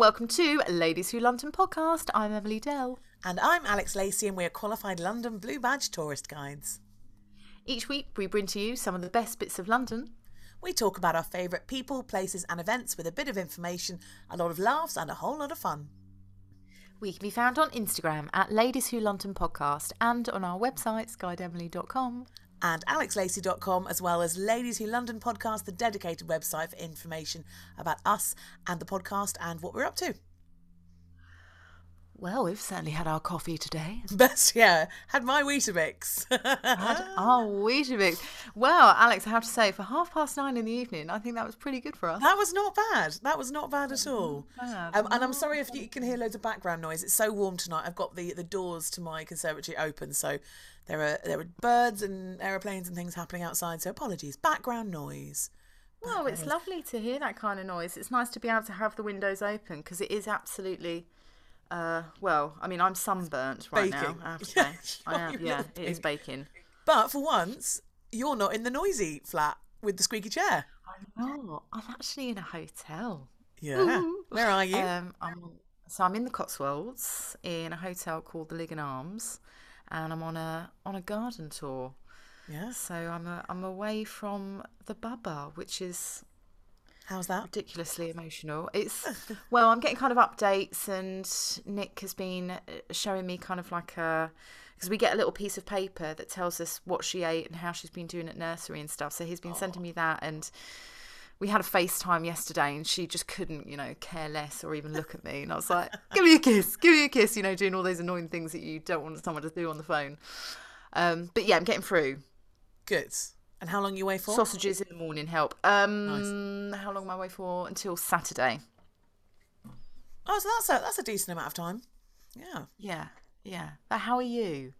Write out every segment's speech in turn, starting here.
welcome to Ladies Who London podcast. I'm Emily Dell. And I'm Alex Lacey, and we're qualified London Blue Badge tourist guides. Each week, we bring to you some of the best bits of London. We talk about our favourite people, places, and events with a bit of information, a lot of laughs, and a whole lot of fun. We can be found on Instagram at Ladies Who London podcast and on our website, guideemily.com. And alexlacey.com, as well as Ladies Who London podcast, the dedicated website for information about us and the podcast and what we're up to. Well, we've certainly had our coffee today. Best, yeah. Had my Weetabix. had our Weetabix. Well, Alex, I have to say, for half past nine in the evening, I think that was pretty good for us. That was not bad. That was not bad at all. bad. Um, and I'm sorry if you can hear loads of background noise. It's so warm tonight. I've got the, the doors to my conservatory open, so there are there are birds and aeroplanes and things happening outside. So apologies. Background noise. Well, it's lovely to hear that kind of noise. It's nice to be able to have the windows open because it is absolutely. Uh, well, I mean, I'm sunburnt right Baking. now. I have to say, I am. Yeah, it is baking. But for once, you're not in the noisy flat with the squeaky chair. Oh, I'm actually in a hotel. Yeah. Ooh. Where are you? Um, I'm, so I'm in the Cotswolds in a hotel called the Lygon Arms, and I'm on a on a garden tour. yeah. So I'm a, I'm away from the Baba, which is How's that? ridiculously emotional. It's well, I'm getting kind of updates, and Nick has been uh, showing me kind of like a because we get a little piece of paper that tells us what she ate and how she's been doing at nursery and stuff. So he's been sending me that, and we had a FaceTime yesterday, and she just couldn't, you know, care less or even look at me, and I was like, "Give me a kiss, give me a kiss," you know, doing all those annoying things that you don't want someone to do on the phone. Um, but yeah, I'm getting through. Good. And how long are you away for? Sausages in the morning help. Um, how long am I away for? Until Saturday. Oh, so that's a that's a decent amount of time. Yeah. Yeah, yeah. But how are you?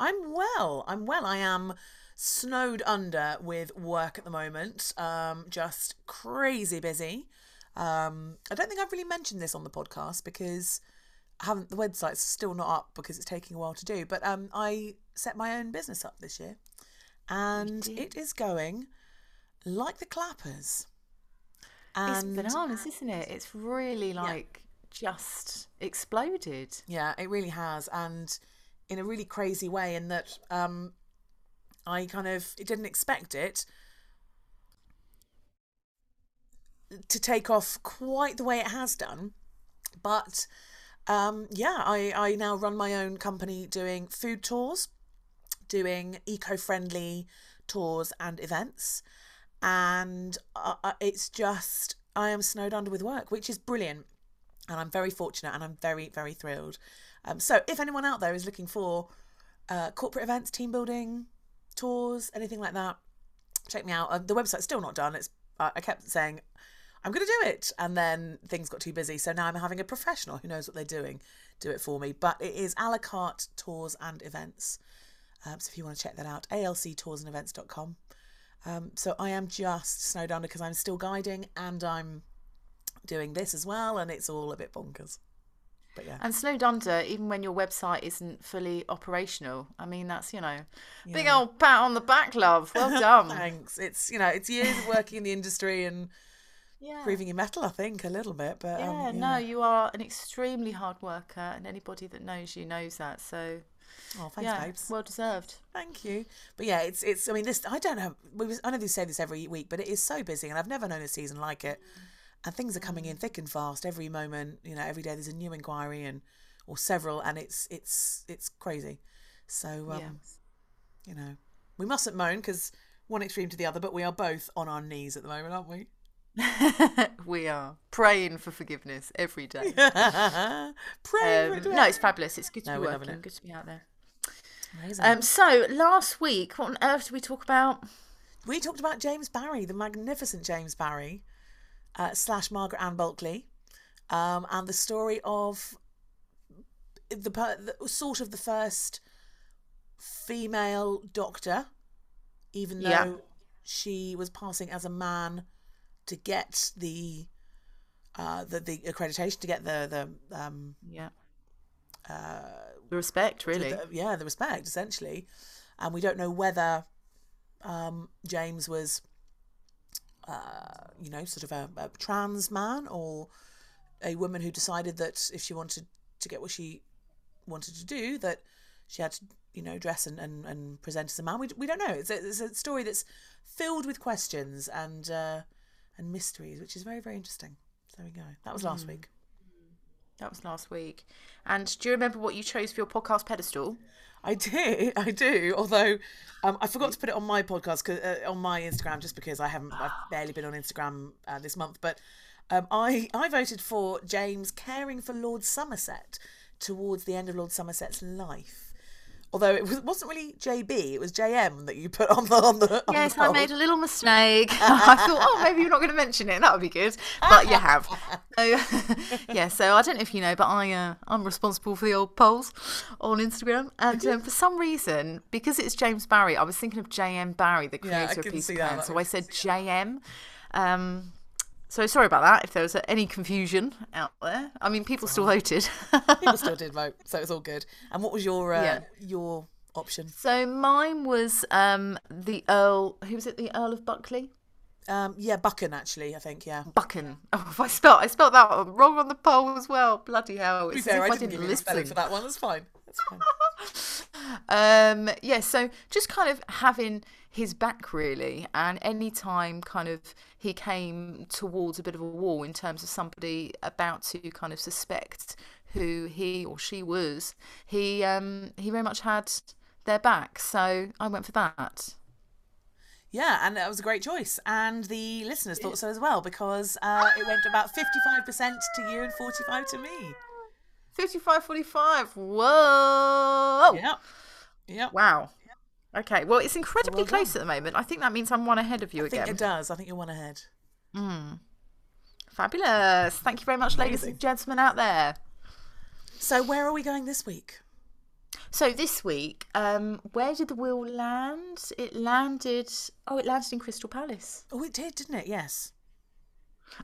I'm well. I'm well. I am snowed under with work at the moment. Um, just crazy busy. Um, I don't think I've really mentioned this on the podcast because I haven't. The website's still not up because it's taking a while to do. But um, I set my own business up this year, and it is going like the clappers. It's And bananas, isn't it? It's really like just exploded. Yeah, it really has, and in a really crazy way. In that, um, I kind of didn't expect it to take off quite the way it has done, but um, yeah, I I now run my own company doing food tours, doing eco-friendly tours and events, and uh, uh, it's just I am snowed under with work, which is brilliant. And I'm very fortunate and I'm very very thrilled. Um, so if anyone out there is looking for uh, corporate events, team building, tours, anything like that, check me out. Uh, the website's still not done. It's uh, I kept saying I'm going to do it, and then things got too busy. So now I'm having a professional who knows what they're doing do it for me. But it is a la carte tours and events. Um, so if you want to check that out, alctoursandevents.com. Um, so I am just snowed under because I'm still guiding and I'm doing this as well, and it's all a bit bonkers. But yeah, And snowed under, even when your website isn't fully operational. I mean, that's, you know, big old pat on the back, love. Well done. thanks. It's you know it's years of working in the industry and yeah. proving your mettle. I think a little bit, but Yeah, um, no, you are an extremely hard worker, and anybody that knows you knows that. So, Oh, thanks, yeah, babes. well deserved. Thank you. But yeah, it's it's. I mean, this I don't know. We was, I know they say this every week, but it is so busy, and I've never known a season like it. And things are coming in thick and fast every moment. You know, every day there's a new inquiry and or several, and it's it's it's crazy. So um, Yeah. you know, we mustn't moan because one extreme to the other, but we are both on our knees at the moment, aren't we? we are praying for forgiveness every day. Pray Um, no, it's fabulous. It's good to No, be working. Good to be out there. Amazing. Um, so last week, what on earth did we talk about? We talked about James Barry, the magnificent James Barry, uh, slash Margaret Ann Bulkley, um, and the story of the, the sort of the first female doctor, even though Yeah. she was passing as a man to get the uh, the, the accreditation to get the the um, Yeah. uh, The respect, really. the- yeah, the respect essentially, and we don't know whether um, James was, uh, you know, sort of a, a trans man or a woman who decided that if she wanted to get what she wanted to do, that she had to, you know, dress and, and, and present as a man. We, we don't know. It's a, it's a story that's filled with questions and uh, and mysteries, which is very, very interesting. So there we go. That was last week. That was last week. And do you remember what you chose for your podcast pedestal? I do, I do. Although um, I forgot to put it on my podcast, uh, on my Instagram, just because I haven't, I've barely been on Instagram uh, this month. But um, I, I voted for James caring for Lord Somerset towards the end of Lord Somerset's life. Although it was, wasn't really JB, it was JM that you put on the on the. On Yes, the I made a little mistake. I thought, oh, maybe you're not going to mention it. That would be good, but you have. So, yeah, so I don't know if you know, but I uh, I'm responsible for the old polls on Instagram, and um, for some reason, because it's James Barry, I was thinking of JM Barry, the Yeah, creator of can Peter. Pan, so I said JM. Um, so sorry about that. If there was any confusion out there, I mean, people still voted. People still did vote, so it's all good. And what was your uh, Yeah. your option? so mine was um, the Earl. Who was it? The Earl of Buckley. Um, yeah, Buchan actually, I think. Yeah. Buchan. Oh, if I spelt I spelt that wrong on the poll as well. Bloody hell! It's fair, I I didn't didn't give the spelling listen. for that one. That's fine. That's fine. Um, yeah, so just kind of having his back really, and any time kind of he came towards a bit of a wall in terms of somebody about to kind of suspect who he or she was, he um he very much had their back. So I went for that. Yeah, and that was a great choice. And the listeners thought so as well because uh, it went about 55% to you and 45 to me. 55 45. Whoa. Yeah. Yeah. Wow. Okay, well, it's incredibly Well close at the moment. I think that means I'm one ahead of you I think again. it does. I think you're one ahead. Fabulous. Thank you very much, ladies and gentlemen out there. So, where are we going this week? So this week, um, where did the wheel land? It landed. Oh, it landed in Crystal Palace. Oh, it did, didn't it? Yes.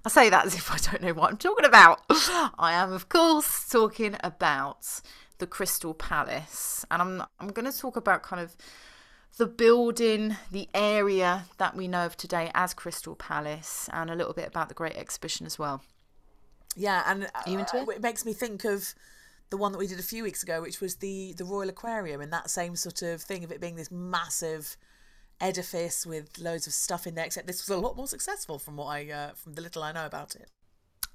I say that as if I don't know what I'm talking about. I am, of course, talking about the Crystal Palace, and I'm I'm going to talk about kind of the building, the area that we know of today as Crystal Palace, and a little bit about the Great Exhibition as well. Yeah, and uh, you into it? it makes me think of the one that we did a few weeks ago, which was the the Royal Aquarium, and that same sort of thing of it being this massive edifice with loads of stuff in there. Except this was a lot more successful from what I uh, from the little I know about it.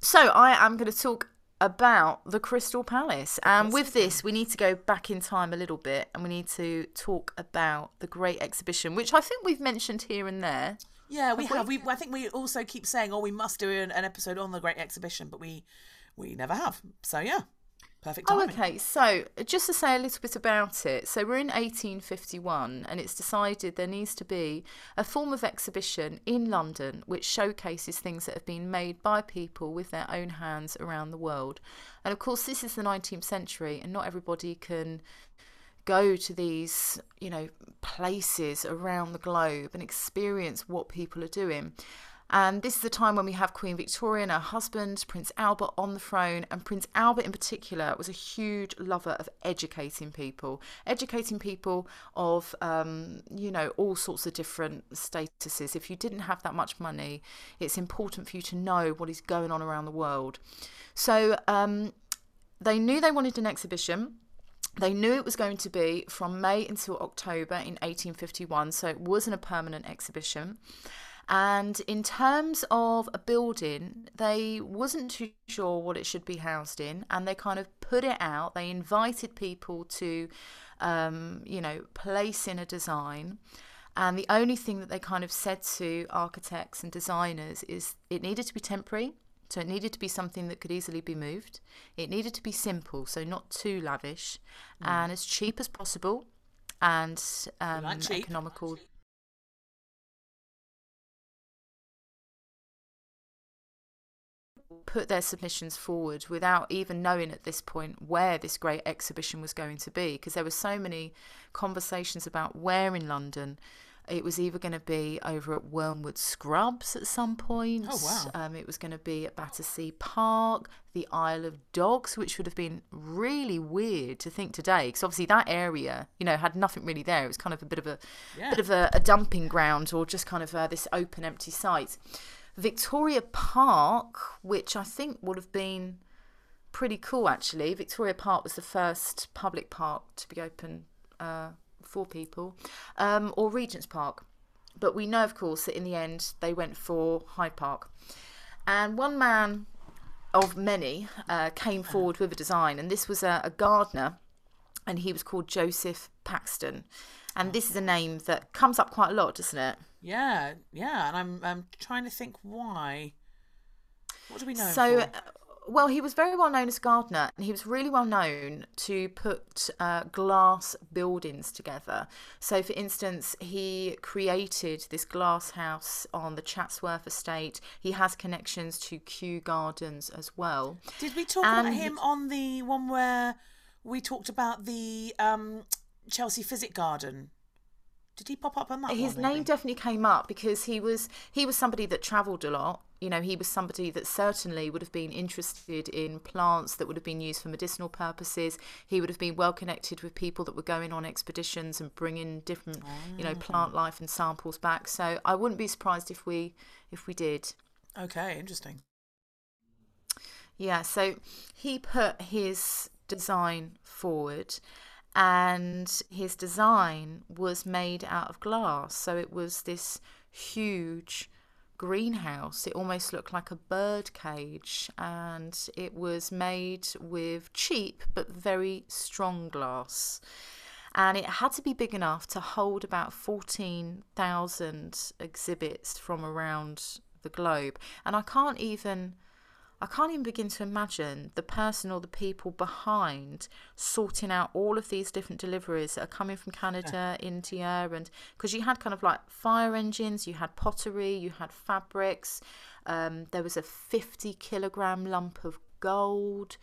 So I am going to talk about the Crystal Palace. And with this, we need to go back in time a little bit and we need to talk about the Great Exhibition, which I think we've mentioned here and there. Yeah, we Have have. we? We I think we also keep saying, "Oh, we must do an, an episode on the Great Exhibition," but we we never have. So yeah, perfect Oh, okay. So, uh, just to say a little bit about it. So, we're in 1851, and it's decided there needs to be a form of exhibition in London which showcases things that have been made by people with their own hands around the world. And of course, this is the 19th century, and not everybody can go to these, you know, places around the globe and experience what people are doing. And this is the time when we have Queen Victoria and her husband, Prince Albert, on the throne. And Prince Albert, in particular, was a huge lover of educating people, educating people of, um, you know, all sorts of different statuses. If you didn't have that much money, it's important for you to know what is going on around the world. So um, they knew they wanted an exhibition. They knew it was going to be from May until October in 1851, so it wasn't a permanent exhibition. And in terms of a building, they wasn't too sure what it should be housed in, and they kind of put it out. They invited people to, um, you know, place in a design. And the only thing that they kind of said to architects and designers is it needed to be temporary. So it needed to be something that could easily be moved. It needed to be simple, so not too lavish, and as cheap as possible, and um, like cheap. Put their submissions forward without even knowing at this point where this great exhibition was going to be, because there were so many conversations about where in London. It was either going to be over at Wormwood Scrubs at some point. Oh, wow. Um, it was going to be at Battersea Park, the Isle of Dogs, which would have been really weird to think today, because obviously that area, you know, had nothing really there. It was kind of a bit of a Yeah. bit of a, a dumping ground, or just kind of uh, this open, empty site. Victoria Park, which I think would have been pretty cool actually. Victoria Park was the first public park to be open uh, for people, um, or Regent's Park. But we know, of course, that in the end they went for Hyde Park. And one man of many uh, came forward with a design, and this was a, a gardener, and he was called Joseph Paxton. And this is a name that comes up quite a lot, doesn't it? Yeah, yeah, and I'm I'm trying to think why. What do we know? So, uh, well, he was very well known as a gardener, and he was really well known to put uh, glass buildings together. So, for instance, he created this glass house on the Chatsworth estate. He has connections to Kew Gardens as well. Did we talk about him on the one where we talked about the um, Chelsea Physic Garden? Did he pop up on that? his one, name definitely came up because he was he was somebody that travelled a lot. You know, he was somebody that certainly would have been interested in plants that would have been used for medicinal purposes. He would have been well connected with people that were going on expeditions and bringing different, you know, plant Ah. life and samples back. So I wouldn't be surprised if we if we did. Okay, interesting. Yeah, so he put his design forward and his design was made out of glass. So it was this huge greenhouse. It almost looked like a bird cage and it was made with cheap but very strong glass. And it had to be big enough to hold about 14,000 exhibits from around the globe. And I can't even I can't even begin to imagine the person or the people behind sorting out all of these different deliveries that are coming from Canada, India, and because you had kind of like fire engines, you had pottery, you had fabrics, um, there was a 50 kilogram lump of gold,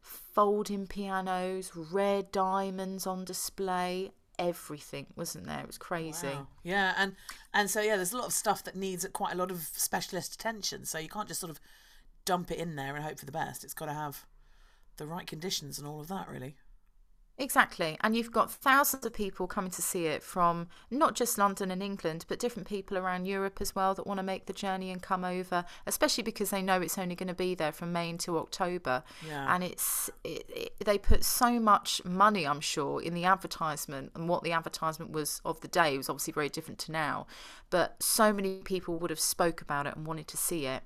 folding pianos, rare diamonds on display. Everything wasn't there. It was crazy. Wow. Yeah, and and so yeah, there's a lot of stuff that needs quite a lot of specialist attention. So you can't just sort of dump it in there and hope for the best. It's got to have the right conditions and all of that, really. Exactly. And you've got thousands of people coming to see it from not just London and England, but different people around Europe as well that want to make the journey and come over, especially because they know it's only going to be there from May until October. Yeah. And it's it, it, they put so much money, I'm sure, in the advertisement and what the advertisement was of the day was obviously very different to now. But so many people would have spoke about it and wanted to see it.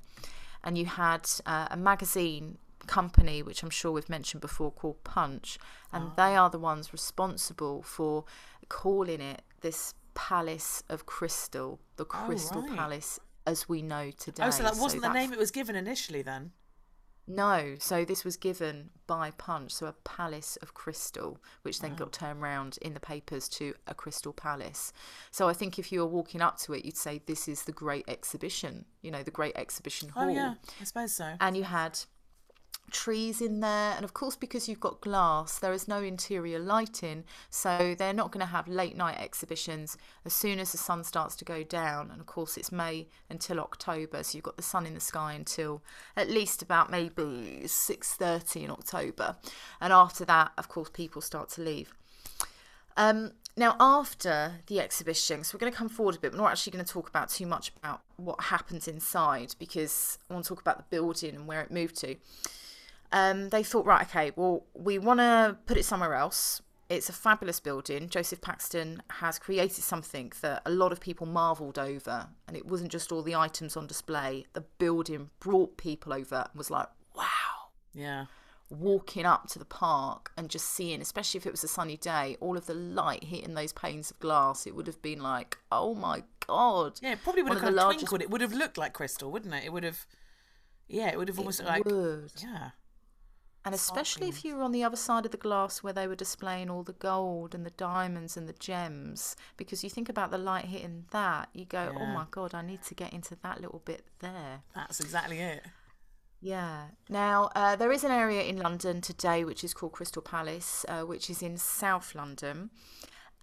And you had uh, a magazine company, which I'm sure we've mentioned before, called Punch, and they are the ones responsible for calling it this Palace of Crystal, the Crystal right. Palace as we know today. Oh, so that wasn't the name it was given initially then? No, so this was given by Punch, so a Palace of Crystal, which then got turned round in the papers to a Crystal Palace. So I think if you were walking up to it, you'd say this is the Great Exhibition, you know, the Great Exhibition Hall Oh yeah, I suppose so. and you had trees in there and of course because you've got glass there is no interior lighting so they're not going to have late night exhibitions as soon as the sun starts to go down and of course it's may until october so you've got the sun in the sky until at least about maybe 6.30 in october and after that of course people start to leave um, now, after the exhibition, so we're going to come forward a bit. We're not actually going to talk about too much about what happens inside because I want to talk about the building and where it moved to. Um, they thought, right, okay, well, we want to put it somewhere else. It's a fabulous building. Joseph Paxton has created something that a lot of people marvelled over, and it wasn't just all the items on display. The building brought people over and was like, wow Yeah. walking up to the park and just seeing, especially if it was a sunny day, all of the light hitting those panes of glass, it would have been like, oh my god. Yeah, it probably would One have kind of largest- twinkled. It would have looked like crystal, wouldn't it? It would have. Yeah, it would have almost It like. would. Yeah. And especially if you were on the other side of the glass where they were displaying all the gold and the diamonds and the gems, because you think about the light hitting that, you go, oh my god, I need to get into that little bit there. That's exactly it. Yeah. Now, uh, there is an area in London today which is called Crystal Palace, uh, which is in South London.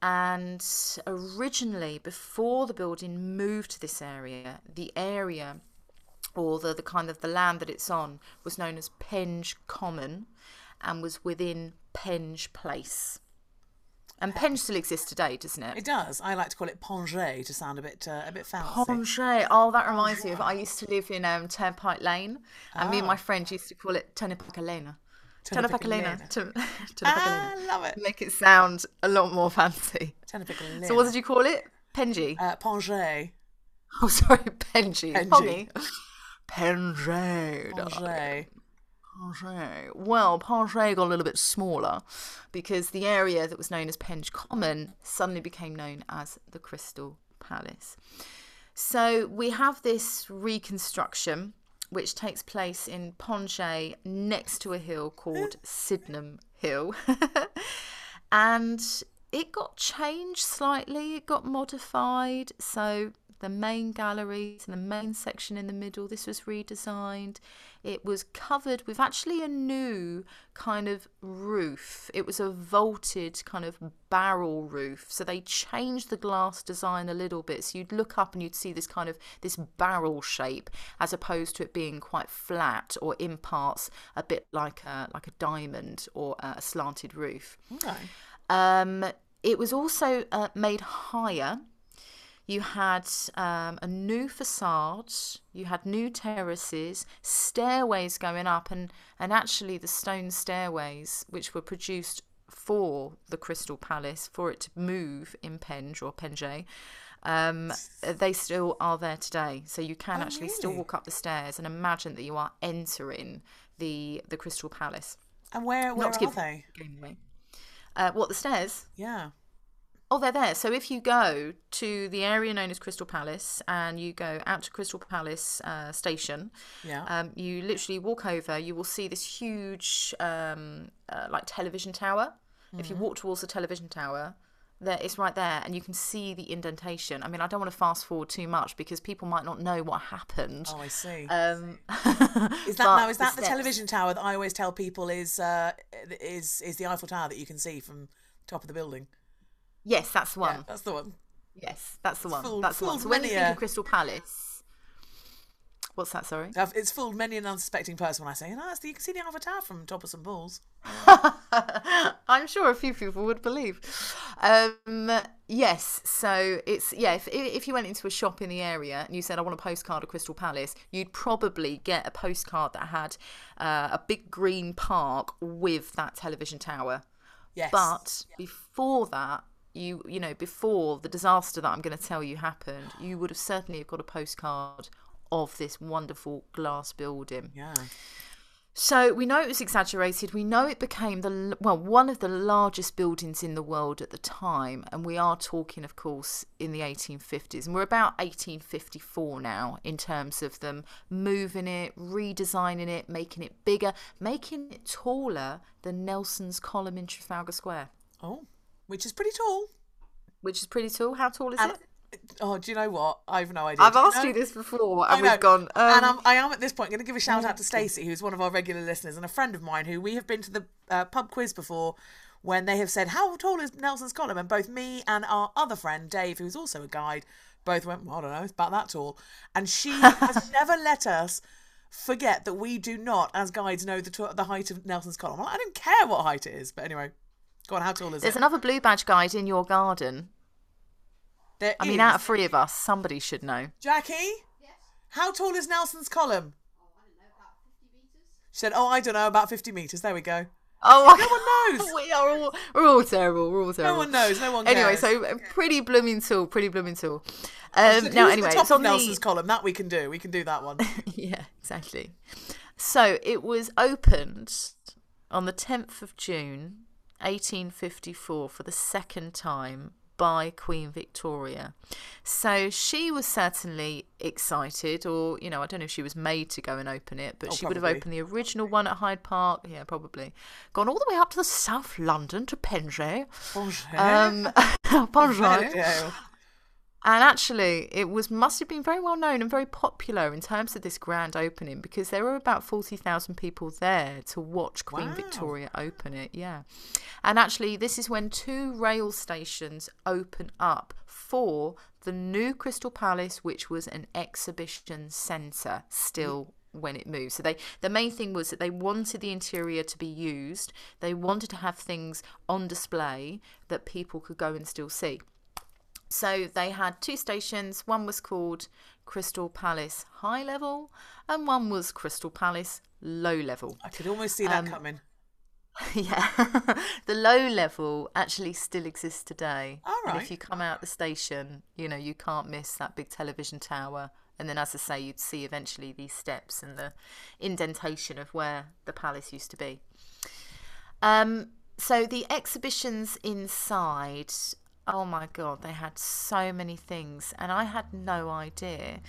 And originally, before the building moved to this area, the area or the, the kind of the land that it's on was known as Penge Common and was within Penge Place. And Penge still exists today, doesn't it? It does. I like to call it Penge to sound a bit uh, a bit fancy. Penge. Oh, that reminds me of I used to live in um, Turnpike Lane, and me and my Ah. friend used to call it Turnpike Lane. Turnpike Turnpike Lane. Lane. Ah, love it. Make it sound a lot more fancy. So what did you call it? Penji. Uh, Pongé. oh, sorry, Penji. Penji. Pongy. Penji. Pongé. Penge. Well, Penge got a little bit smaller because the area that was known as Penge Common suddenly became known as the Crystal Palace. So we have this reconstruction which takes place in Ponche next to a hill called Sydenham Hill. and it got changed slightly, it got modified. So the main gallery and the main section in the middle, this was redesigned. It was covered with actually a new kind of roof. It was a vaulted kind of barrel roof. So they changed the glass design a little bit. So you'd look up and you'd see this kind of this barrel shape as opposed to it being quite flat or in parts a bit like a like a diamond or a slanted roof. Okay. Um, it was also uh, made higher. You had um, a new facade. You had new terraces, stairways going up, and and actually the stone stairways, which were produced for the Crystal Palace, for it to move in Penge or Penge, um, they still are there today. So you can Oh, actually still walk up the stairs and imagine that you are entering the the Crystal Palace. And where where Not are give they? game away. Uh, what the stairs? Yeah. Oh, they're there. So if you go to the area known as Crystal Palace and you go out to Crystal Palace uh, station, Yeah. um, you literally walk over, you will see this huge, um, uh, like television tower. If Mm-hmm. you walk towards the television tower, there it's right there, and you can see the indentation. I mean, I don't want to fast forward too much because people might not know what happened. oh, I see. Um, Is that now? Is that the steps- television tower that I always tell people is uh, is is the Eiffel Tower that you can see from top of the building? Yes, that's the one. Yeah, that's the one. Yes, that's the one. fooled- that's the one. So when you think a- of Crystal Palace, what's that? Sorry. I've- It's fooled many an unsuspecting person when I say, "No, that's the, you can see the Eiffel Tower from top of St Paul's." I'm sure a few people would believe. Um, yes, so it's yeah. If if you went into a shop in the area and you said I want a postcard of Crystal Palace, you'd probably get a postcard that had uh, a big green park with that television tower. Yes. But before that, you you know before the disaster that I'm going to tell you happened, you would have certainly have got a postcard of this wonderful glass building. yeah. So we know it was exaggerated. We know it became the well one of the largest buildings in the world at the time, and we are talking, of course, in the 1850s, and we're about 1854 now in terms of them moving it, redesigning it, making it bigger, making it taller than Nelson's Column in Trafalgar Square, Oh, which is pretty tall. which is pretty tall. How tall is And, it? oh, do you know what? I've no idea. I've asked you this before, and we've gone. Um, and I'm, I am at this point going to give a shout out to Stacey, who's one of our regular listeners and a friend of mine who we have been to the uh, pub quiz before when they have said, How tall is Nelson's column? And both me and our other friend, Dave, who's also a guide, both went, well, I don't know, it's about that tall. And she has never let us forget that we do not, as guides, know the, t- the height of Nelson's column. Like, I don't care what height it is. But anyway, go on, how tall is it? there's it? another blue badge guide in your garden. There I mean, out of three of us, somebody should know. Jackie? How tall is Nelson's column? She said, Oh, I don't know, about 50 metres. There we go. Oh, No one knows. we are all we're all terrible. We're all terrible. No one knows. No one Anyway, so uh, pretty blooming tool, pretty blooming tool. Um, now, at anyway, the top it's of on Nelson's the column. That we can do. We can do that one. yeah, exactly. So it was opened on the 10th of June, 1854, for the second time by Queen Victoria. So she was certainly excited, or, you know, I don't know if she was made to go and open it, but Oh, she would have opened the original one at Hyde Park. Yeah, probably. Gone all the way up to the South London to Penge. Bonjour. Um, Bonjour. And actually, it was must have been very well known and very popular in terms of this grand opening because there were about forty thousand people there to watch Queen Wow. Victoria open it. Yeah, and actually, this is when two rail stations open up for the new Crystal Palace, which was an exhibition centre still when it moved. So they the main thing was that they wanted the interior to be used. They wanted to have things on display that people could go and still see. So they had two stations. One was called Crystal Palace High Level, and one was Crystal Palace Low Level. I could almost see that um, coming. Yeah, the low level actually still exists today. All right. And if you come out the station, you know you can't miss that big television tower and then as I say, you'd see eventually these steps and the indentation of where the palace used to be. Um, so the exhibitions inside, oh my god, they had so many things, and I had no idea.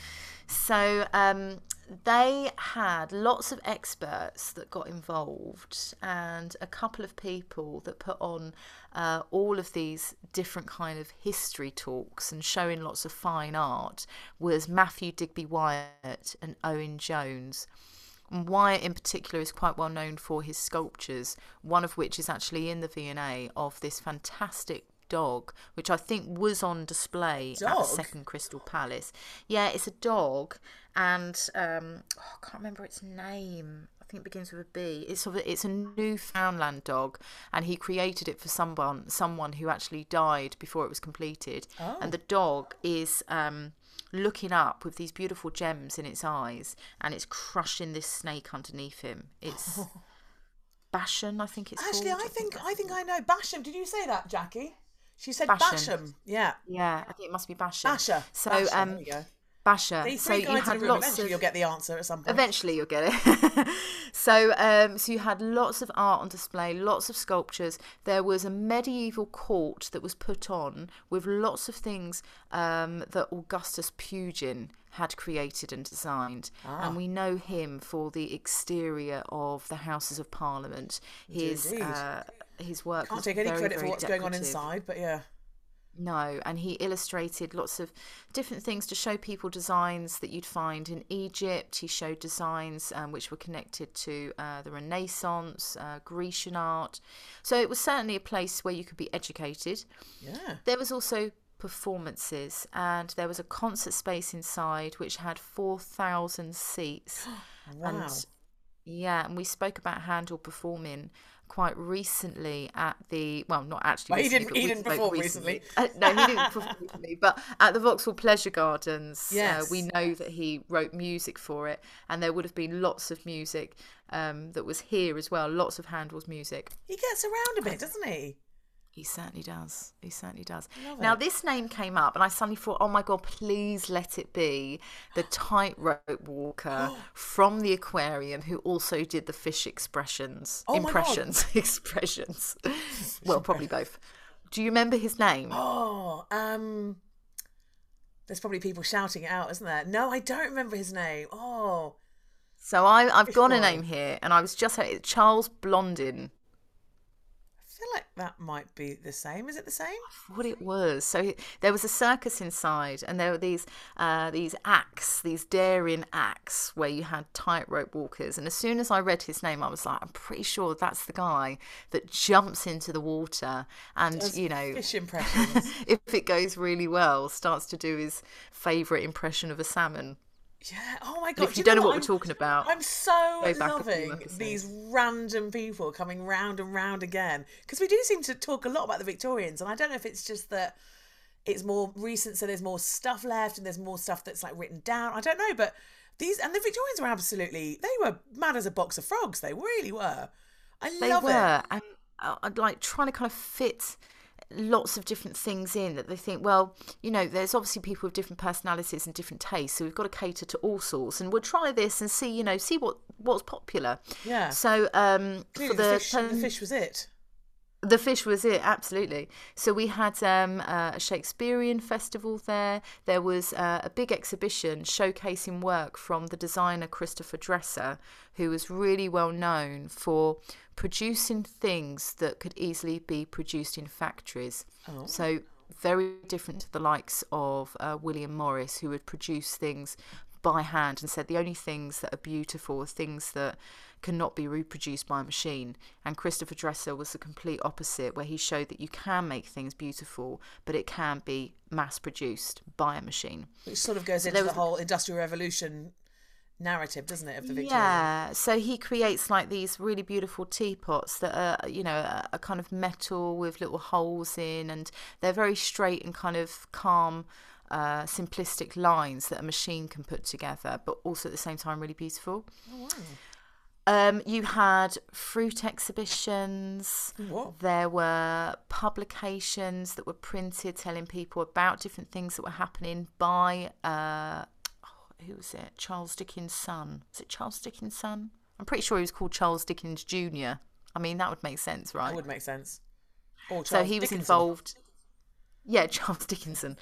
So um, they had lots of experts that got involved and a couple of people that put on uh, all of these different kind of history talks and showing lots of fine art was Matthew Digby Wyatt and Owen Jones. And Wyatt in particular is quite well known for his sculptures, one of which is actually in the V&A of this fantastic dog, which I think was on display dog? at the second Crystal Palace. Yeah, it's a dog, and um, oh, I can't remember its name. I think it begins with a B. It's sort of, it's a Newfoundland dog, and he created it for someone someone who actually died before it was completed. Oh. And the dog is um, looking up with these beautiful gems in its eyes, and it's crushing this snake underneath him. It's Bashan, I think it's actually. Called. I think I think I know Basham. Did you say that, Jackie? She said Basham. Basham. Yeah. Yeah, I think it must be Basham. Basher. So Basher. um, Basher. These so you had lots eventually of... you'll get the answer at some point. Eventually you'll get it. so um, so you had lots of art on display, lots of sculptures. There was a medieval court that was put on with lots of things um, that Augustus Pugin had created and designed. Ah. And we know him for the exterior of the Houses of Parliament. His uh, his work can't take any very, credit for what's decorative. going on inside, but yeah. No, and he illustrated lots of different things to show people designs that you'd find in Egypt. He showed designs um, which were connected to uh, the Renaissance, uh, Grecian art. So it was certainly a place where you could be educated. Yeah. There was also performances, and there was a concert space inside which had 4,000 seats. wow. And yeah, and we spoke about Handel performing quite recently at the well, not actually. Well, recently, he didn't. He didn't perform recently. recently. Uh, no, he didn't perform recently. But at the Vauxhall Pleasure Gardens, yes. Uh, we know that he wrote music for it, and there would have been lots of music um, that was here as well. Lots of Handel's music. He gets around a bit, doesn't he? He certainly does. He certainly does. Now, this name came up, and I suddenly thought, oh my God, please let it be the tightrope walker from the aquarium who also did the fish expressions. Oh impressions. expressions. well, probably both. Do you remember his name? Oh, um. There's probably people shouting it out, isn't there? No, I don't remember his name. Oh. So I, I've got a name here, and I was just Charles Blondin feel like that might be the same. Is it the same? What it was. So there was a circus inside, and there were these uh, these acts, these daring acts, where you had tightrope walkers. And as soon as I read his name, I was like, I'm pretty sure that's the guy that jumps into the water and Does you know, fish impressions. if it goes really well, starts to do his favourite impression of a salmon. Yeah. Oh my god. if you, you don't know, what we're talking about, I'm so loving these random people coming round and round again because we do seem to talk a lot about the Victorians, and I don't know if it's just that it's more recent, so there's more stuff left, and there's more stuff that's like written down. I don't know, but these and the Victorians were absolutely they were mad as a box of frogs. They really were. I they love were, it. and uh, I'd like trying to kind of fit lots of different things in that they think, well, you know, there's obviously people with different personalities and different tastes, so we've got to cater to all sorts, and we'll try this and see, you know, see what what's popular. Yeah. So um, Clearly for the, the fish, the fish was it. The fish was it, absolutely. So we had um, uh, a Shakespearean festival there. There was uh, a big exhibition showcasing work from the designer Christopher Dresser, who was really well known for producing things that could easily be produced in factories. Oh. So very different to the likes of uh, William Morris, who would produce things by hand and said the only things that are beautiful are things that cannot be reproduced by a machine. And Christopher Dresser was the complete opposite, where he showed that you can make things beautiful, but it can be mass produced by a machine. Which sort of goes so into the whole Industrial Revolution narrative, doesn't it, of the Victorian? Yeah, so he creates like these really beautiful teapots that are, you know, a, a kind of metal with little holes in, and they're very straight and kind of calm, uh, simplistic lines that a machine can put together, but also at the same time really beautiful. Oh, wow. Um, you had fruit exhibitions. What? There were publications that were printed telling people about different things that were happening by uh, oh, who was it? Charles Dickens' son. Was it Charles Dickens' son? I'm pretty sure he was called Charles Dickens Jr. I mean, that would make sense, right? That would make sense. So he was Dickinson. involved. Yeah, Charles Dickinson.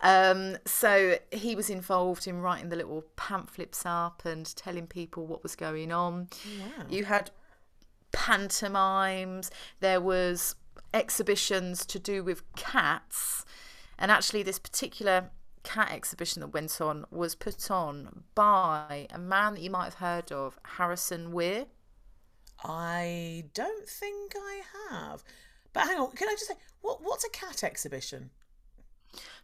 Um, so he was involved in writing the little pamphlets up and telling people what was going on. wow. You had pantomimes. There was exhibitions to do with cats, and actually, this particular cat exhibition that went on was put on by a man that you might have heard of, Harrison Weir. I don't think I have. But hang on, can I just say, what what's a cat exhibition?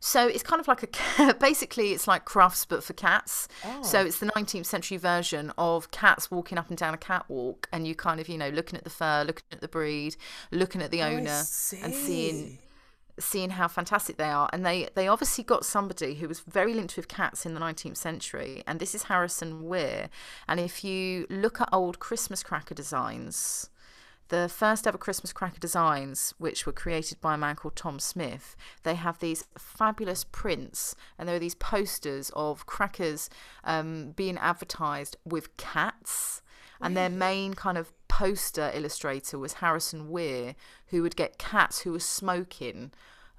So it's kind of like a. Basically, it's like crafts, but for cats. Oh. So it's the 19th century version of cats walking up and down a catwalk, and you kind of, you know, looking at the fur, looking at the breed, looking at the Oh, owner, and seeing seeing how fantastic they are. And they they obviously got somebody who was very linked with cats in the 19th century, and this is Harrison Weir. And if you look at old Christmas cracker designs. The first ever Christmas cracker designs, which were created by a man called Tom Smith, they have these fabulous prints, and there are these posters of crackers um, being advertised with cats. And their main kind of poster illustrator was Harrison Weir, who would get cats who were smoking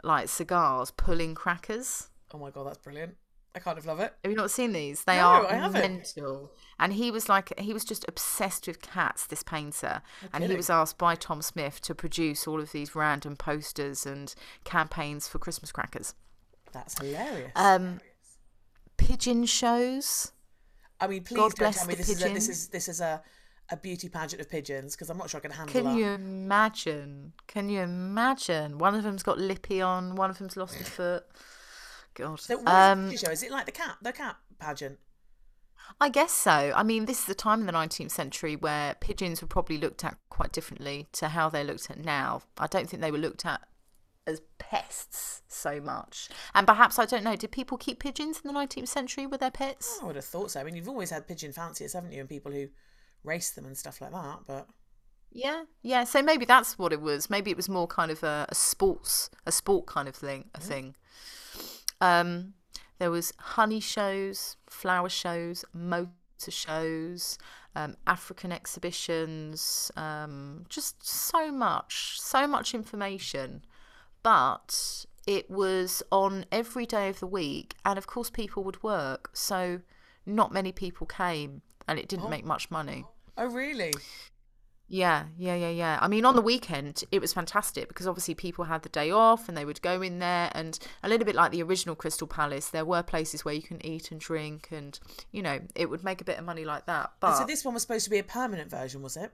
like cigars, pulling crackers. Oh my god, that's brilliant. I kind of love it. Have you not seen these? They No, are I haven't. mental. And he was like, he was just obsessed with cats, this painter. and he was asked by Tom Smith to produce all of these random posters and campaigns for Christmas crackers. That's hilarious. Um, pigeon shows. I mean, please God don't bless tell me this is a, this is this is a a beauty pageant of pigeons because I'm not sure I can handle Can that. you imagine? Can you imagine? One of them's got lippy on, one of them's lost a foot. God. So what is um, show? Is it like the cat the cat pageant? I guess so. I mean, this is the time in the 19th century where pigeons were probably looked at quite differently to how they're looked at now. I don't think they were looked at as pests so much. And perhaps, I don't know, did people keep pigeons in the 19th century with their pets? I would have thought so. I mean, you've always had pigeon fanciers, haven't you? And people who race them and stuff like that. But Yeah, yeah. So maybe that's what it was. Maybe it was more kind of a, a sports, a sport kind of thing. A thing. Um, there was honey shows, flower shows, motor shows, um, African exhibitions. Um, just so much, so much information. But it was on every day of the week, and of course people would work, so not many people came, and it didn't make much money. oh really? Yeah, yeah, yeah, yeah. I mean, on the weekend, it was fantastic because obviously people had the day off and they would go in there. And a little bit like the original Crystal Palace, there were places where you can eat and drink, and you know, it would make a bit of money like that. But And so this one was supposed to be a permanent version, was it?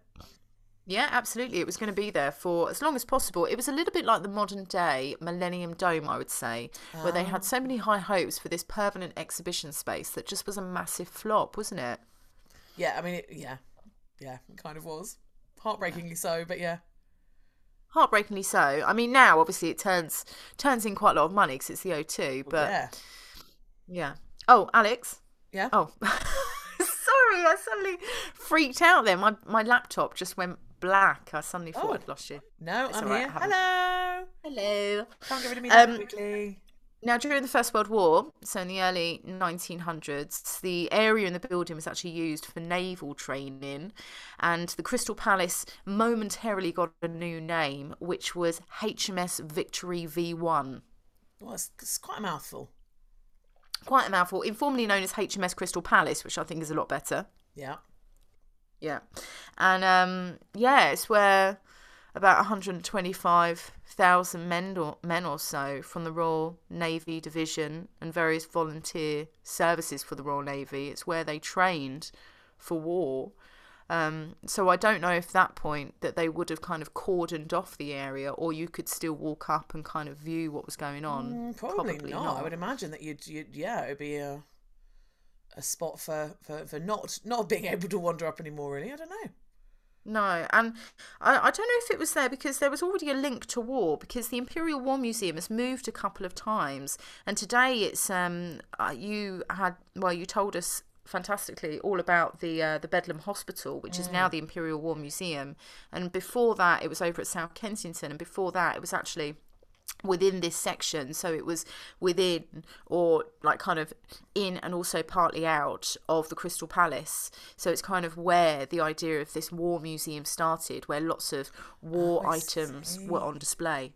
yeah, absolutely, it was going to be there for as long as possible. It was a little bit like the modern day Millennium Dome, I would say, where they had ah. so many high hopes for this permanent exhibition space that just was a massive flop, wasn't it? Yeah, I mean, it, yeah, yeah, it kind of was. Heartbreakingly so, but yeah. heartbreakingly so. I mean, now obviously it turns turns in quite a lot of money because it's the O2. But yeah. yeah, Oh, Alex. yeah. Oh, sorry, I suddenly freaked out. There, my my laptop just went black. I suddenly thought Oh. I'd lost you. No, It's I'm right, here. Hello. Hello. Can't get rid of me that Um, quickly. Now, during the First World War, so in the early 1900s, the area in the building was actually used for naval training, and the Crystal Palace momentarily got a new name, which was HMS Victory V1. Well, it's, it's quite a mouthful. quite a mouthful, informally known as HMS Crystal Palace, which I think is a lot better. Yeah. Yeah. And um, yeah, it's where about 125,000 men or, men or so from the Royal Navy Division and various volunteer services for the Royal Navy, it's where they trained for war. Um, so I don't know if that point that they would have kind of cordoned off the area, or you could still walk up and kind of view what was going on. Mm, probably, not. I would imagine that you'd, you'd yeah, it would be a a spot for, for, for not not being able to wander up anymore. Really, I don't know. No, and I, I don't know if it was there because there was already a link to war because the Imperial War Museum has moved a couple of times, and today it's um uh, you had well you told us fantastically all about the uh, the Bedlam Hospital, which is now the Imperial War Museum, and before that it was over at South Kensington, and before that it was actually within this section so it was within or like kind of in and also partly out of the crystal palace. So it's kind of where the idea of this war museum started where lots of war Oh, items see. were on display.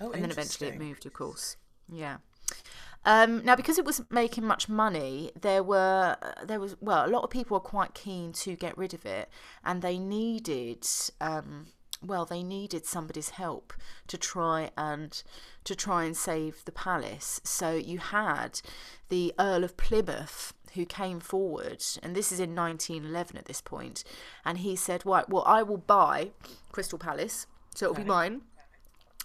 Oh, and then eventually it moved of course. Yeah. Um, now, because it wasn't making much money, there were there was well, a lot of people were quite keen to get rid of it, and they needed um, well, they needed somebody's help to try and to try and save the palace. So you had the Earl of Plymouth who came forward, and this is in 1911 at this point, and he said, "Right, well, I will buy Crystal Palace, so it'll be mine."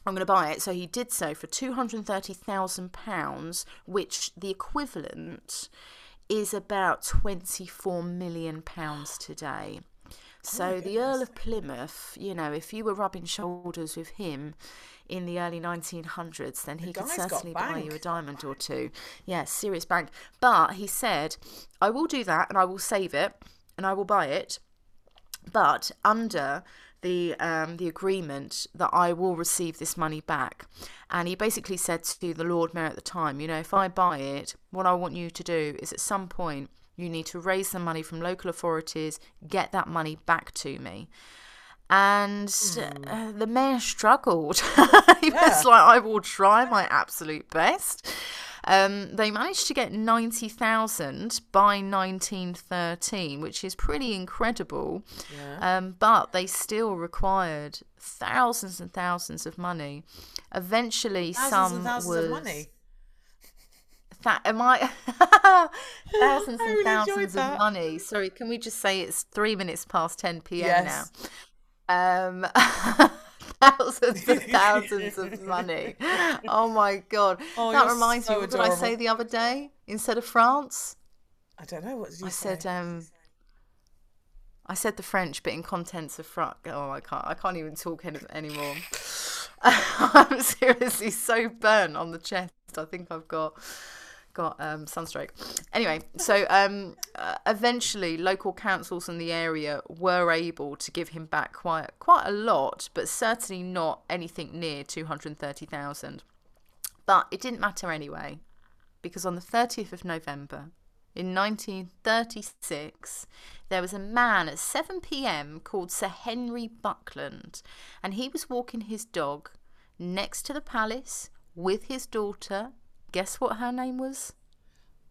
I'm going to buy it. So he did so for £230,000, which the equivalent is about £24 million today. So the Earl of Plymouth, you know, if you were rubbing shoulders with him in the early 1900s, then he could certainly buy you a diamond or two. Yeah, serious bank. But he said, I will do that and I will save it and I will buy it but under the um, the agreement that I will receive this money back. And he basically said to the Lord Mayor at the time, you know, if I buy it, what I want you to do is at some point you need to raise some money from local authorities, get that money back to me. And uh, the mayor struggled. he was like, I will try my absolute best. Um, they managed to get 90,000 by 1913, which is pretty incredible. Um, but they still required thousands and thousands of money. Eventually, Thousands some was of money. That am I thousands I and really thousands of money. Sorry, can we just say it's three minutes past ten p.m. Yes. now? Um, thousands and thousands of money. Oh my god, Oh, that reminds so me. What did I say the other day? Instead of France, I don't know what did you I say. said um. I said the French, but in contents of France. Oh, I can't. I can't even talk any, anymore. I'm seriously so burnt on the chest. I think I've got got um, sunstroke. Anyway, so um, uh, eventually, local councils in the area were able to give him back quite quite a lot, but certainly not anything near two hundred thirty thousand. But it didn't matter anyway, because on the thirtieth of November. In 1936, there was a man at 7 pm called Sir Henry Buckland, and he was walking his dog next to the palace with his daughter. Guess what her name was?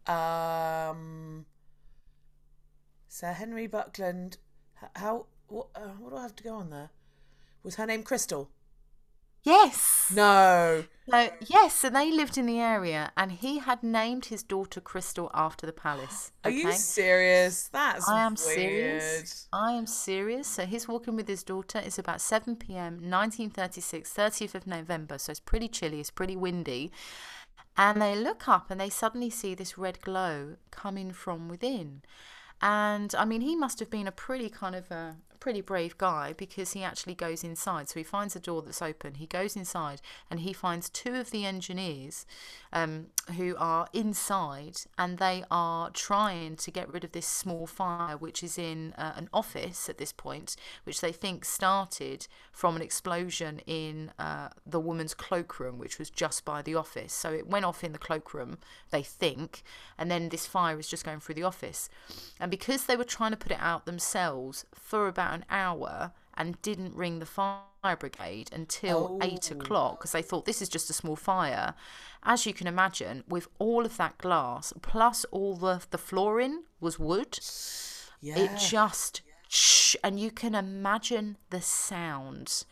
Um, Sir Henry Buckland. How? What? Uh, what do I have to go on there? Was her name Crystal? Yes. No. So, yes, and they lived in the area, and he had named his daughter Crystal after the palace. Are you serious? That's I am weird. serious. I am serious. So he's walking with his daughter. It's about 7 p.m., 1936, 30th of November. So it's pretty chilly, it's pretty windy. And they look up and they suddenly see this red glow coming from within. And I mean, he must have been a pretty kind of a pretty brave guy because he actually goes inside. So he finds a door that's open. He goes inside and he finds two of the engineers um, who are inside and they are trying to get rid of this small fire, which is in uh, an office at this point, which they think started from an explosion in uh, the woman's cloakroom, which was just by the office. So it went off in the cloakroom, they think, and then this fire is just going through the office. And because they were trying to put it out themselves for about an hour and didn't ring the fire brigade until eight oh. o'clock because they thought this is just a small fire. As you can imagine, with all of that glass plus all the the flooring was wood, Yeah. it just shh, and you can imagine the sound.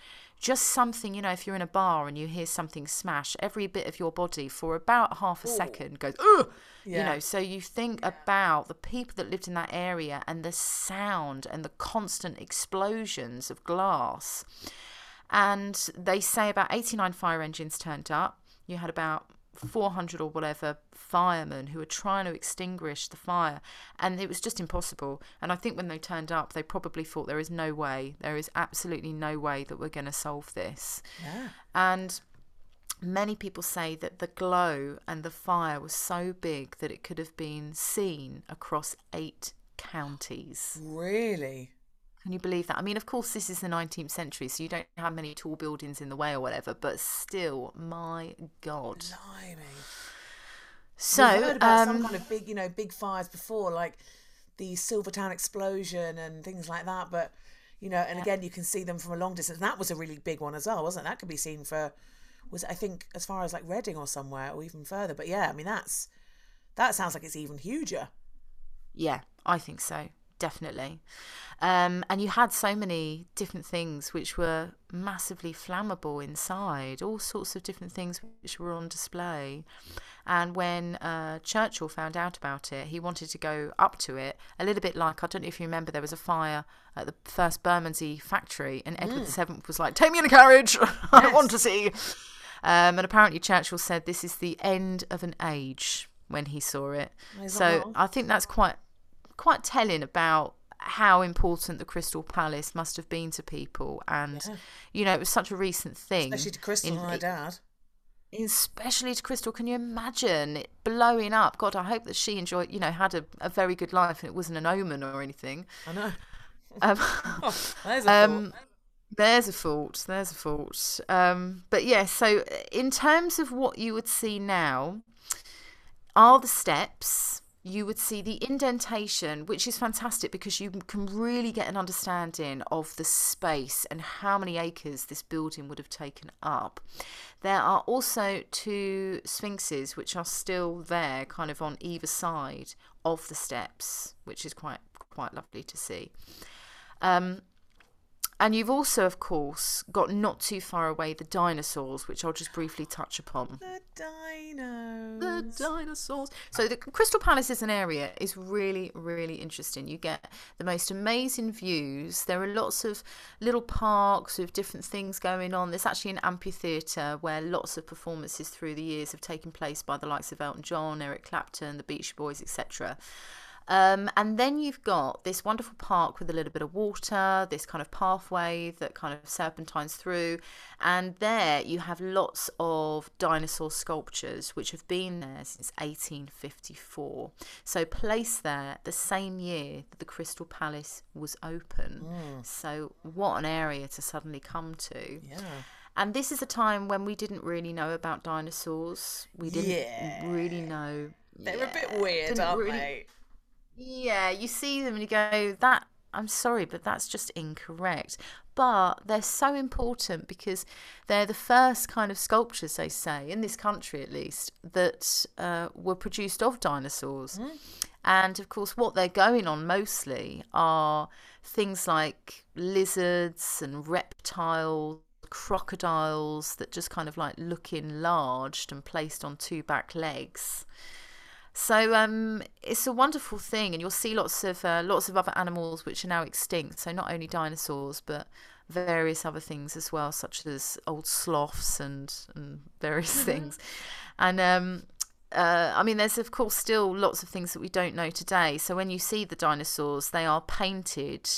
Just something, you know, if you're in a bar and you hear something smash, every bit of your body for about half a second goes, ugh, you know. So you think about the people that lived in that area and the sound and the constant explosions of glass. And they say about 89 fire engines turned up. You had about 400 or whatever firemen who were trying to extinguish the fire and it was just impossible and i think when they turned up they probably thought there is no way there is absolutely no way that we're going to solve this Yeah. and many people say that the glow and the fire was so big that it could have been seen across eight counties Really? Can you believe that? I mean, of course, this is the 19th century, so you don't have many tall buildings in the way or whatever, but still, my God. Blimey. So, We've heard about some um, kind of big, you know, big fires before, like the Silvertown explosion and things like that. But you know, and again, you can see them from a long distance. That was a really big one as well, wasn't it? That could be seen for, was it, I think as far as like Reading or somewhere, or even further. But yeah, I mean that's that sounds like it's even huger. yeah, I think so, definitely. Um, and you had so many different things which were massively flammable inside, all sorts of different things which were on display. And when uh, Churchill found out about it, he wanted to go up to it, a little bit like I don't know if you remember, there was a fire at the first Bermondsey factory, and Edward VII was like, "Take me in a carriage, I want to see." Um, and apparently Churchill said this is the end of an age when he saw it. So. I think that's quite quite telling about how important the Crystal Palace must have been to people, and Yeah. you know it was such a recent thing, Especially to Crystal in- and her dad. especially to Crystal. Can you imagine it blowing up? God, I hope that she enjoyed, you know, had a, a very good life and it wasn't an omen or anything. I know. Um, Oh, there's a um, there's a fault. There's a fault. Um, but yeah, so in terms of what you would see now, are the steps. You would see the indentation, which is fantastic because you can really get an understanding of the space and how many acres this building would have taken up. There are also two sphinxes which are still there, kind of on either side of the steps, which is quite quite lovely to see. Um, and you've also, of course, got not too far away the dinosaurs, which I'll just briefly touch upon. The dinos. The dinosaurs. So the Crystal Palace is an area is really really interesting. You get the most amazing views. There are lots of little parks with different things going on. There's actually an amphitheatre where lots of performances through the years have taken place by the likes of Elton John, Eric Clapton, the Beach Boys, etc. Um, and then you've got this wonderful park with a little bit of water, this kind of pathway that kind of serpentines through. And there you have lots of dinosaur sculptures which have been there since 1854. So placed there the same year that the Crystal Palace was open. So what an area to suddenly come to. Yeah. And this is a time when we didn't really know about dinosaurs. We didn't Yeah. really know. They were a bit weird, aren't really- they? Yeah, you see them and you go, that, I'm sorry, but that's just incorrect. But they're so important because they're the first kind of sculptures, they say, in this country at least, that uh, were produced of dinosaurs. And of course, what they're going on mostly are things like lizards and reptiles, crocodiles that just kind of like look enlarged and placed on two back legs. So um, it's a wonderful thing, and you'll see lots of uh, lots of other animals which are now extinct. So not only dinosaurs, but various other things as well, such as old sloths and and various things. And um, uh, I mean, there's of course still lots of things that we don't know today. So when you see the dinosaurs, they are painted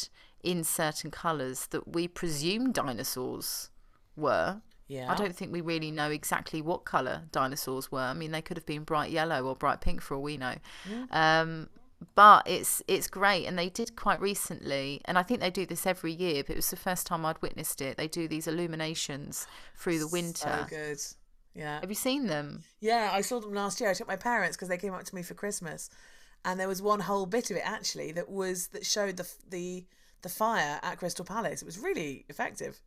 in certain colours that we presume dinosaurs were. Yeah. I don't think we really know exactly what colour dinosaurs were. I mean, they could have been bright yellow or bright pink for all we know. Um, but it's it's great, and they did quite recently, and I think they do this every year. But it was the first time I'd witnessed it. They do these illuminations through the winter. So good. Yeah. Have you seen them? Yeah, I saw them last year. I took my parents because they came up to me for Christmas, and there was one whole bit of it actually that was that showed the the the fire at Crystal Palace. It was really effective.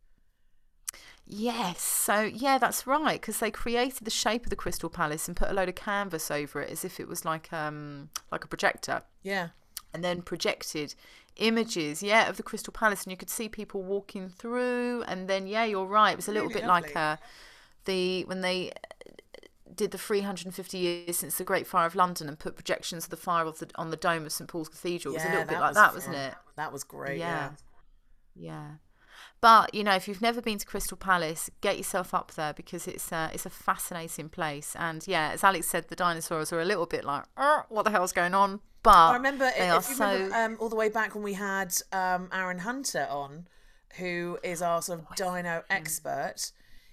Yes. So yeah, that's right. Because they created the shape of the Crystal Palace and put a load of canvas over it as if it was like um like a projector. Yeah. and then projected images, yeah, of the Crystal Palace, and you could see people walking through. And then, yeah, you're right. It was a little Really bit lovely. like uh, the when they uh, did the 350 years since the Great Fire of London and put projections of the fire of the, on the dome of St Paul's Cathedral. it was a little bit like that, fun. wasn't it? That was great. Yeah. Yeah. Yeah. But you know, if you've never been to Crystal Palace, get yourself up there because it's a, it's a fascinating place. And yeah, as Alex said, the dinosaurs are a little bit like, "Er, what the hell's going on? But I remember they if are you so. remember um, all the way back when we had um, Aaron Hunter on, who is our sort of dino expert.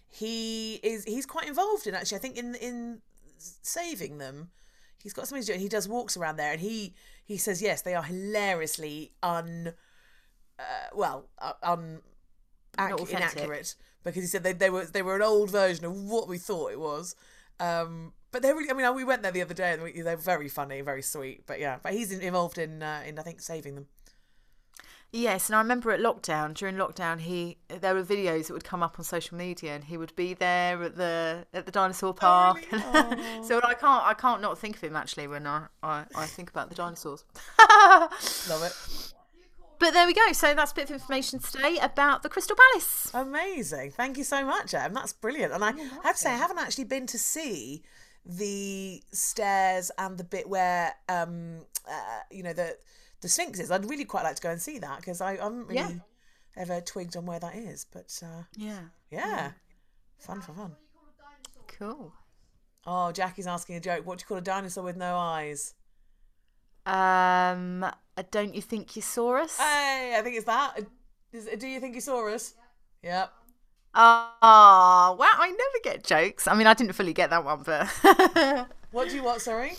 He is he's quite involved in actually. I think in in saving them, he's got something to do. He does walks around there, and he he says yes, they are hilariously un, uh, well, uh, un, ac- inaccurate because he said they they were they were an old version of what we thought it was. Um, but they're really. I mean, we went there the other day, and we, they're very funny, very sweet. But yeah, but he's involved in uh, in I think saving them. Yes, and I remember at lockdown, during lockdown, he there were videos that would come up on social media, and he would be there at the at the dinosaur park. so I can't I can't not think of him actually when I I, I think about the dinosaurs. Love it. But there we go. So that's a bit of information today about the Crystal Palace. Amazing. Thank you so much, Em. That's brilliant. And I have to say, I haven't actually been to see the stairs and the bit where, um, uh, you know, the the Sphinx is. I'd really quite like to go and see that because I, I haven't really Yeah. ever twigged on where that is. But uh, Yeah. yeah, fun for fun. Cool. Oh, Jackie's asking a joke. What do you call a dinosaur with no eyes? Um, uh, don't you think you saw us? Hey, I think it's that. Is, do you think you saw us? Yep. Oh, wow! I never get jokes. I mean, I didn't fully get that one, but What do you what? Sorry.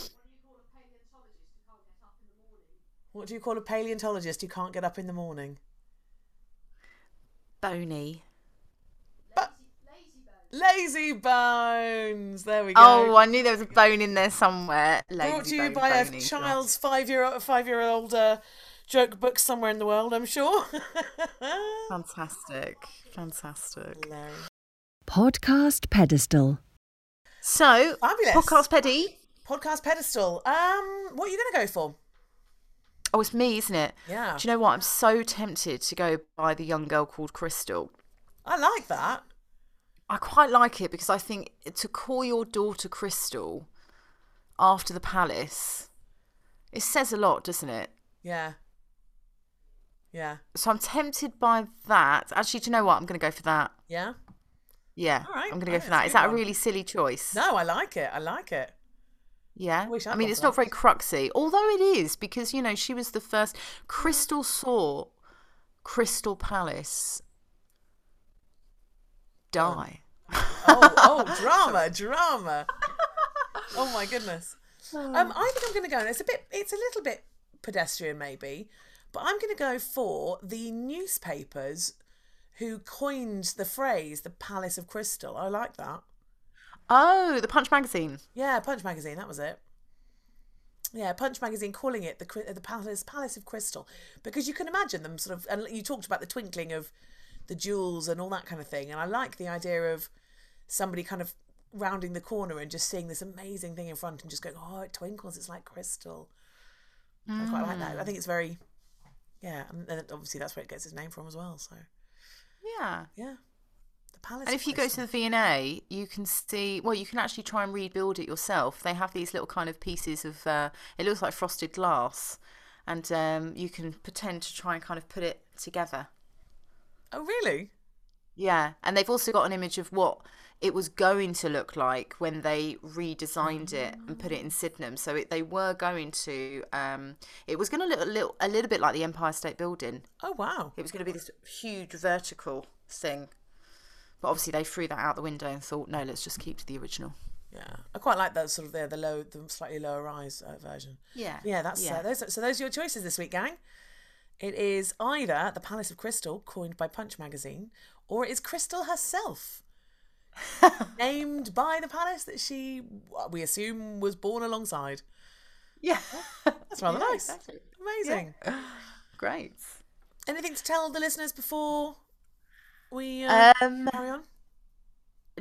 What do you call a paleontologist who can't get up in the morning? bony. Lazy bones. There we go. Oh, I knew there was a bone in there somewhere. Brought to you bone, by a child's five year old five year old uh, joke book somewhere in the world, I'm sure. Fantastic, fantastic. Hilarious. Podcast pedestal. So, Fabulous. podcast Peddy. Podcast pedestal. Um, what are you going to go for? Oh, it's me, isn't it? Yeah. Do you know what? I'm so tempted to go by the young girl called Crystal. I like that. I quite like it because I think to call your daughter Crystal after the palace, it says a lot, doesn't it? Yeah. Yeah. So I'm tempted by that. Actually, do you know what? I'm going to go for that. Yeah. Yeah, All right. I'm going to Oh, go for that. Is that a really silly choice? No, I like it. I like it. Yeah. I I'd mean, it's for not very cruxy, although it is because you know she was the first. Crystal saw Crystal Palace die. Oh, oh, drama, drama. Oh my goodness. Um, I think I'm going to go. And it's a bit. It's a little bit pedestrian, maybe, but I'm going to go for the newspapers who coined the phrase "the Palace of Crystal." I like that. Oh, the Punch magazine. Yeah, Punch magazine. That was it. Yeah, Punch magazine calling it the the Palace Palace of Crystal because you can imagine them sort of. And you talked about the twinkling of the jewels and all that kind of thing, and I like the idea of somebody kind of rounding the corner and just seeing this amazing thing in front and just going, "Oh, it twinkles! It's like crystal." I quite like that. I think it's very, yeah, and obviously that's where it gets its name from as well. So Yeah. yeah, the Palace. And if you go to the V&A, you can see, well, you can actually try and rebuild it yourself. They have these little kind of pieces of, uh, it looks like frosted glass, and um, you can pretend to try and kind of put it together. Oh really? Yeah, and they've also got an image of what it was going to look like when they redesigned it and put it in Sydenham. So it, they were going to, um, it was going to look a little, a little bit like the Empire State Building. Oh wow! It was going to be this huge vertical thing. But obviously they threw that out the window and thought, no, let's just keep to the original. Yeah, I quite like that sort of there, the low, the slightly lower rise uh, version. Yeah. Yeah, that's Yeah. Uh, those. So those are your choices this week, gang. It is either the Palace of Crystal, coined by Punch magazine, or it is Crystal herself, named by the palace that she, we assume, was born alongside. Yeah. That's rather Yeah, nice. exactly. Amazing. Great. Anything to tell the listeners before we uh, Um, carry on?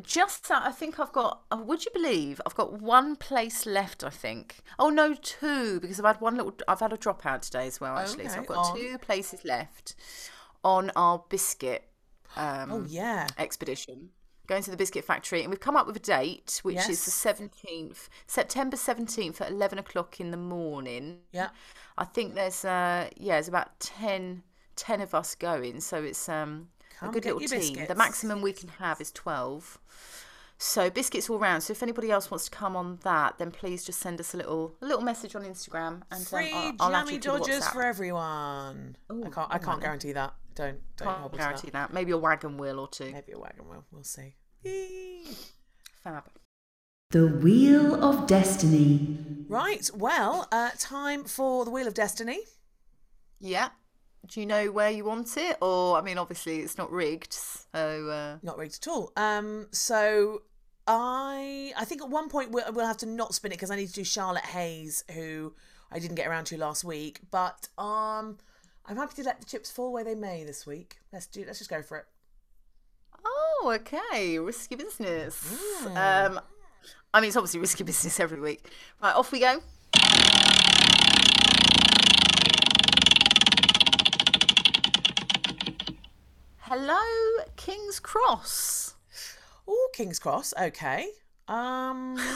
Just that I think I've got. Uh, would you believe I've got one place left? I think. Oh no, two because I've had one little. I've had a dropout today as well. Actually, so I've got on. two places left on our biscuit um, Oh yeah. expedition. Going to the biscuit factory, and we've come up with a date, which is the seventeenth, September seventeenth at eleven o'clock in the morning. Yeah. I think there's uh yeah, there's about 10, 10 of us going, so it's um Come a good little your team. The maximum we can have is 12. So biscuits all round. So if anybody else wants to come on that, then please just send us a little a little message on Instagram and um, Free I'll, I'll add jammy you dodgers for everyone. I can't. I can't guarantee that. Don't. Don't Can't hold me to guarantee that. that. Maybe a wagon wheel or two. Maybe a wagon wheel. We'll see. Eee. Fab. The Wheel of Destiny. Right. Well, uh, time for the Wheel of Destiny. Yeah. Do you know where you want it? Or I mean, obviously it's not rigged, so uh, Not rigged at all. Um. So. I I think at one point we'll, we'll have to not spin it because I need to do Charlotte Hayes, who I didn't get around to last week. But um, I'm happy to let the chips fall where they may this week. Let's do. Let's just go for it. Oh, okay. Risky business. Um, I mean, it's obviously risky business every week. Right, off we go. Hello, King's Cross. Oh, King's Cross. Okay. Um.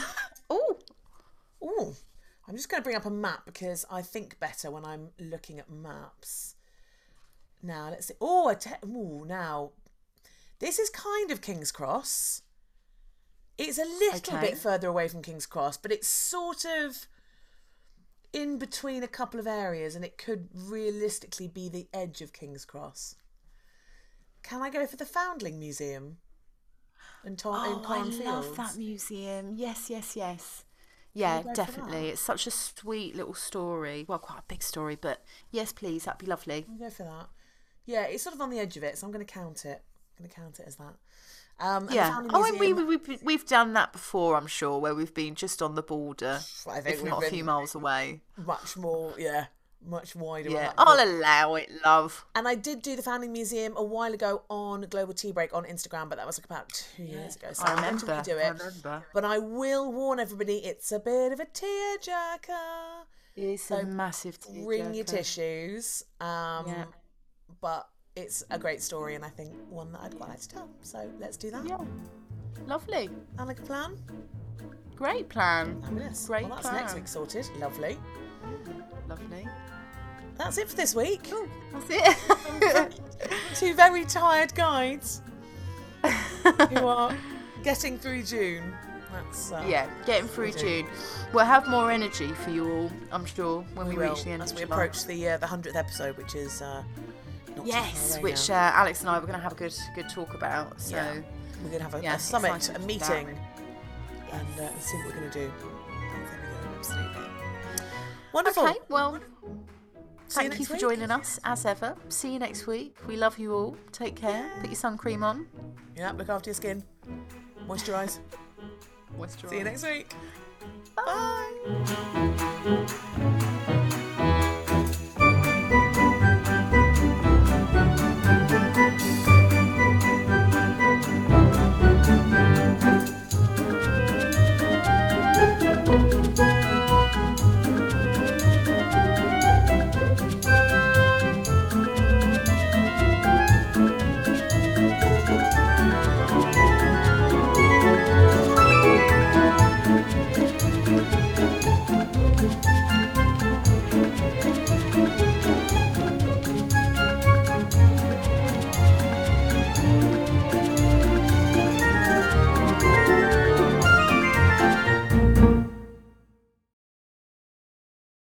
Oh, Oh, I'm just going to bring up a map because I think better when I'm looking at maps. Now, let's see. Oh, a te- ooh, now, this is kind of King's Cross. It's a little Okay. bit further away from King's Cross, but it's sort of in between a couple of areas and it could realistically be the edge of King's Cross. Can I go for the Foundling Museum? In, Tor- in oh I Torren love Fields? that museum. Yes, yes, yes. Yeah, definitely. It's such a sweet little story. Well, quite a big story, but yes, please, that'd be lovely. I'll go for that. Yeah, it's sort of on the edge of it, so I'm going to count it. I'm going to count it as that. Um, Yeah. Oh, and we, we, we've, we've done that before, I'm sure, where we've been just on the border, I think if not a few miles away. much more, yeah, much wider. Yeah, I'll book. allow it, love. and I did do the Foundling Museum a while ago on Global Tea Break on Instagram, but that was like about two years ago. So I I'm going to remember, I it. remember. But I will warn everybody, it's a bit of a tearjerker. It's a massive tearjerker. Bring your tissues. Um, Yeah. But it's a great story, and I think one that I'd quite like to tell. So let's do that. Yeah. Lovely. Sound like a plan? Great plan. Fabulous. Great well, that's next week sorted. Lovely. Lovely. That's it for this week. That's it. Two very tired guides who are getting through June. That's uh, yeah, getting through. June. We'll have more energy for you all, I'm sure, when we, we reach the end as of we July. approach the uh, the hundredth episode, which is uh, not too far Yes, which uh. Alex and I were going to have a good good talk about. So Yeah. we're gonna have a, yeah, a summit, a meeting. And uh, see what we're gonna do. There we go. Absolutely. Wonderful. okay, well, See thank you next for week. joining us as ever. See you next week. We love you all. Take care. Put your sun cream on. Yeah, look after your skin. Moisturise. Moisturise. See you next week. Bye.